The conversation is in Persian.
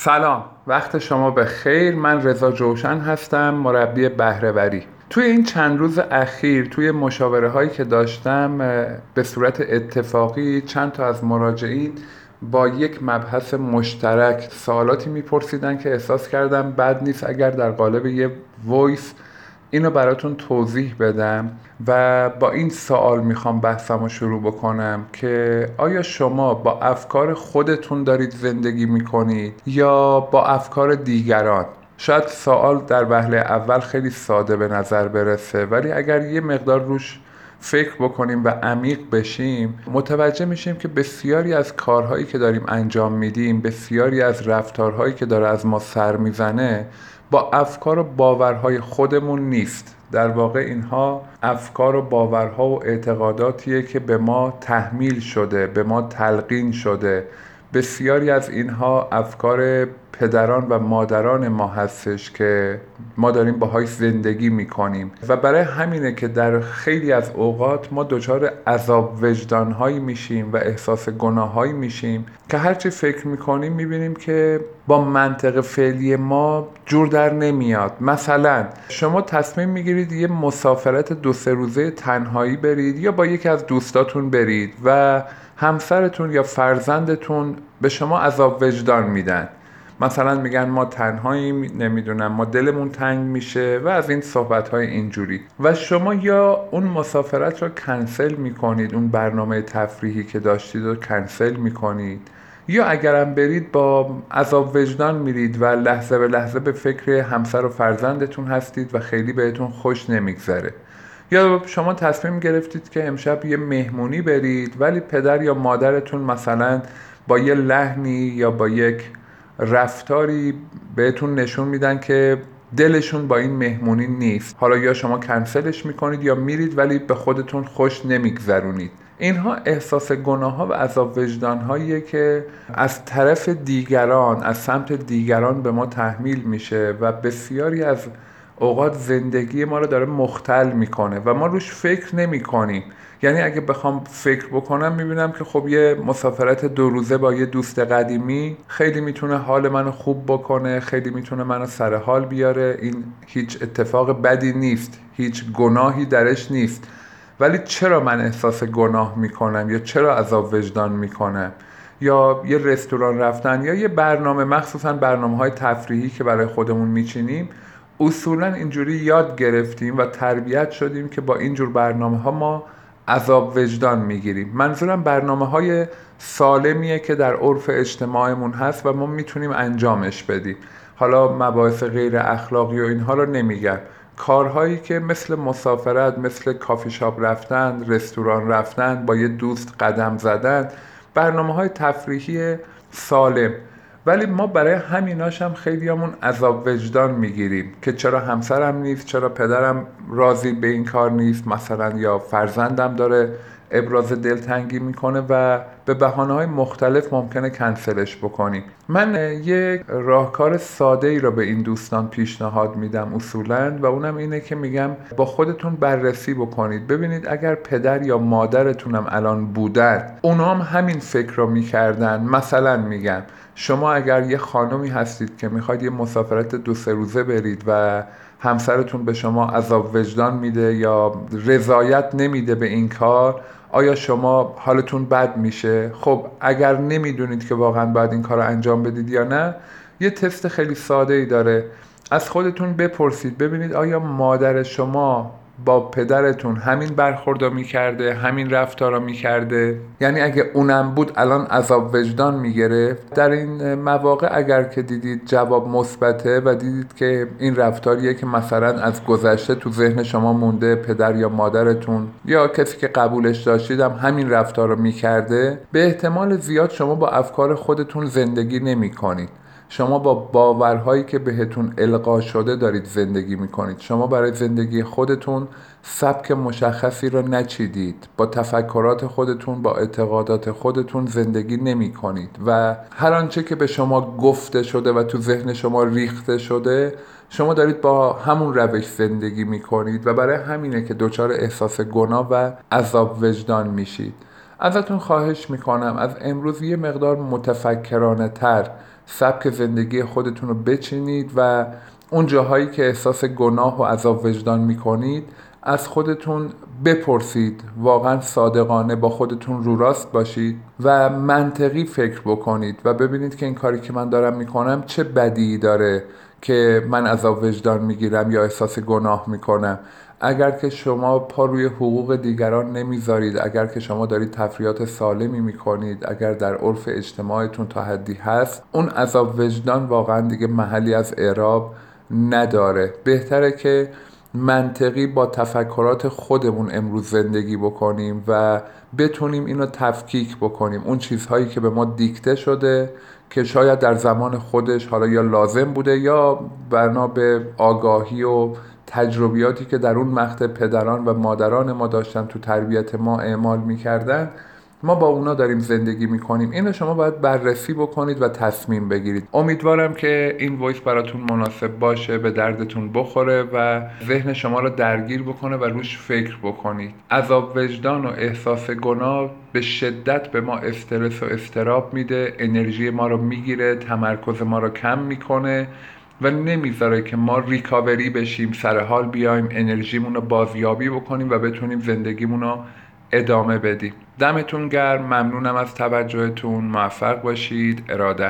سلام. وقت شما به خیر. من رضا جوشن هستم مربی بهره‌وری. توی این چند روز اخیر توی مشاوره هایی که داشتم به صورت اتفاقی چند تا از مراجعین با یک مبحث مشترک سوالاتی میپرسیدن که احساس کردم بد نیست اگر در قالب یه voice اینو براتون توضیح بدم و با این سوال می‌خوام بحثم رو شروع بکنم که آیا شما با افکار خودتون دارید زندگی می‌کنید یا با افکار دیگران؟ شاید سوال در وهله اول خیلی ساده به نظر برسه ولی اگر یه مقدار روش فکر بکنیم و عمیق بشیم متوجه میشیم که بسیاری از کارهایی که داریم انجام میدیم بسیاری از رفتارهایی که داره از ما سر می‌زنه با افکار و باورهای خودمون نیست. در واقع اینها افکار و باورها و اعتقاداتیه که به ما تحمیل شده به ما تلقین شده. بسیاری از اینها افکار پدران و مادران ما هستش که ما داریم باهاش زندگی می‌کنیم. و برای همینه که در خیلی از اوقات ما دچار عذاب وجدانهایی میشیم و احساس گناههایی میشیم که هرچی فکر می‌کنیم می‌بینیم که با منطق فعلی ما جور در نمیاد. مثلا شما تصمیم می‌گیرید یه مسافرت دو سه روزه تنهایی برید یا با یکی از دوستاتون برید و همسرتون یا فرزندتون به شما عذاب وجدان میدن. مثلا میگن ما تنهاییم نمی‌دونم ما دلمون تنگ میشه و از این صحبت های اینجوری. و شما یا اون مسافرت رو کنسل می‌کنید اون برنامه تفریحی که داشتید رو کنسل می‌کنید. یا اگرم برید با عذاب وجدان میرید و لحظه به لحظه به فکر همسر و فرزندتون هستید و خیلی بهتون خوش نمیگذره. یا شما تصمیم گرفتید که امشب یه مهمونی برید ولی پدر یا مادرتون مثلا با یه لحنی یا با یک رفتاری بهتون نشون میدن که دلشون با این مهمونی نیست. حالا یا شما کنسلش می‌کنید یا میرید ولی به خودتون خوش نمیگذرونید. اینها احساس گناه ها و عذاب وجدان هاییه که از طرف دیگران از سمت دیگران به ما تحمیل میشه و بسیاری از اوقات زندگی ما رو داره مختل می‌کنه و ما روش فکر نمی کنیم یعنی اگه بخوام فکر بکنم می‌بینم که خب یه مسافرت دو روزه با یه دوست قدیمی خیلی می‌تونه حال منو خوب بکنه خیلی می‌تونه منو سر حال بیاره. این هیچ اتفاق بدی نیست هیچ گناهی درش نیست. ولی چرا من احساس گناه می‌کنم؟ یا چرا عذاب وجدان می‌کنم یا یه رستوران رفتن یا یه برنامه مخصوصا برنامه های تفریحی که برای خودمون میچینیم اصولا اینجوری یاد گرفتیم و تربیت شدیم که با اینجور برنامه ها ما عذاب وجدان می‌گیریم. منظورم برنامه های سالمیه که در عرف اجتماعمون هست و ما می‌تونیم انجامش بدیم. حالا مباحث غیر اخلاقی و اینها رو نمیگم. کارهایی که مثل مسافرت مثل کافی شاپ رفتن رستوران رفتن با یه دوست قدم زدن برنامه های تفریحی سالم. ولی ما برای همیناش هم خیلیامون عذاب وجدان می‌گیریم که چرا همسرم نیست چرا پدرم راضی به این کار نیست مثلا یا فرزندم داره ابراز دلتنگی می‌کنه و به بحانه های مختلف ممکنه کنسلش بکنیم من یک راهکار ساده ای را به این دوستان پیشنهاد میدم اصولا و اونم اینه که میگم با خودتون بررسی بکنید. ببینید اگر پدر یا مادرتونم الان بودن اونا هم همین فکر رو می‌کردن. مثلا میگم شما اگر یه خانمی هستید که می‌خواید یه مسافرت دو سه روزه برید و همسرتون به شما عذاب وجدان میده یا رضایت نمیده به این کار آیا شما حالتون بد میشه؟ خب اگر نمی‌دونید که واقعا باید این کار رو انجام بدید یا نه یه تست خیلی ساده ای داره. از خودتون بپرسید ببینید آیا مادر شما با پدرتون همین برخوردو می‌کرده همین رفتارا می‌کرده. یعنی اگه اونم بود الان عذاب وجدان می‌گرفت. در این مواقع اگر که دیدید جواب مثبته و دیدید که این رفتاریه که مثلا از گذشته تو ذهن شما مونده پدر یا مادرتون یا کسی که قبولش داشتید هم همین رفتار رو می‌کرده به احتمال زیاد شما با افکار خودتون زندگی نمی‌کنید. شما با باورهایی که بهتون القا شده دارید زندگی می‌کنید. شما برای زندگی خودتون سبک مشخصی را نچیدید. با تفکرات خودتون با اعتقادات خودتون زندگی نمی کنید و هر آنچه که به شما گفته شده و تو ذهن شما ریخته شده شما دارید با همون روش زندگی می کنید و برای همینه که دچار احساس گناه و عذاب وجدان میشید. ازتون خواهش می‌کنم. از امروز یه مقدار متفکرانه تر سبک زندگی خودتون رو بچینید و اون جاهایی که احساس گناه و عذاب وجدان می‌کنید از خودتون بپرسید. واقعا صادقانه با خودتون رو راست باشید و منطقی فکر بکنید و ببینید که این کاری که من دارم می‌کنم چه بدی داره که من عذاب وجدان می‌گیرم یا احساس گناه می‌کنم. اگر که شما پا روی حقوق دیگران نمی‌ذارید اگر که شما دارید تفریات سالمی می‌کنید اگر در عرف اجتماعتون تا حدی هست اون عذاب وجدان واقعا دیگه محلی از اعراب نداره. بهتره که منطقی با تفکرات خودمون امروز زندگی بکنیم و بتونیم اینو تفکیک بکنیم. اون چیزهایی که به ما دیکته شده که شاید در زمان خودش حالا یا لازم بوده یا بنا به آگاهی و تجربیاتی که در اون مقطع پدران و مادران ما داشتن تو تربیت ما اعمال می‌کردن ما با اونا داریم زندگی می‌کنیم. اینو شما باید بررسی بکنید و تصمیم بگیرید. امیدوارم که این وایس براتون مناسب باشه به دردتون بخوره و ذهن شما رو درگیر بکنه و روش فکر بکنید. عذاب وجدان و احساس گناه به شدت به ما استرس و استراب میده. انرژی ما رو می‌گیره تمرکز ما رو کم می‌کنه و نمی‌ذاره که ما ریکاوری بشیم سر حال بیایم انرژیمون رو بازیابی بکنیم و بتونیم زندگیمون رو ادامه بدیم. دمتون گرم ممنونم از توجهتون. موفق باشید. ارادت.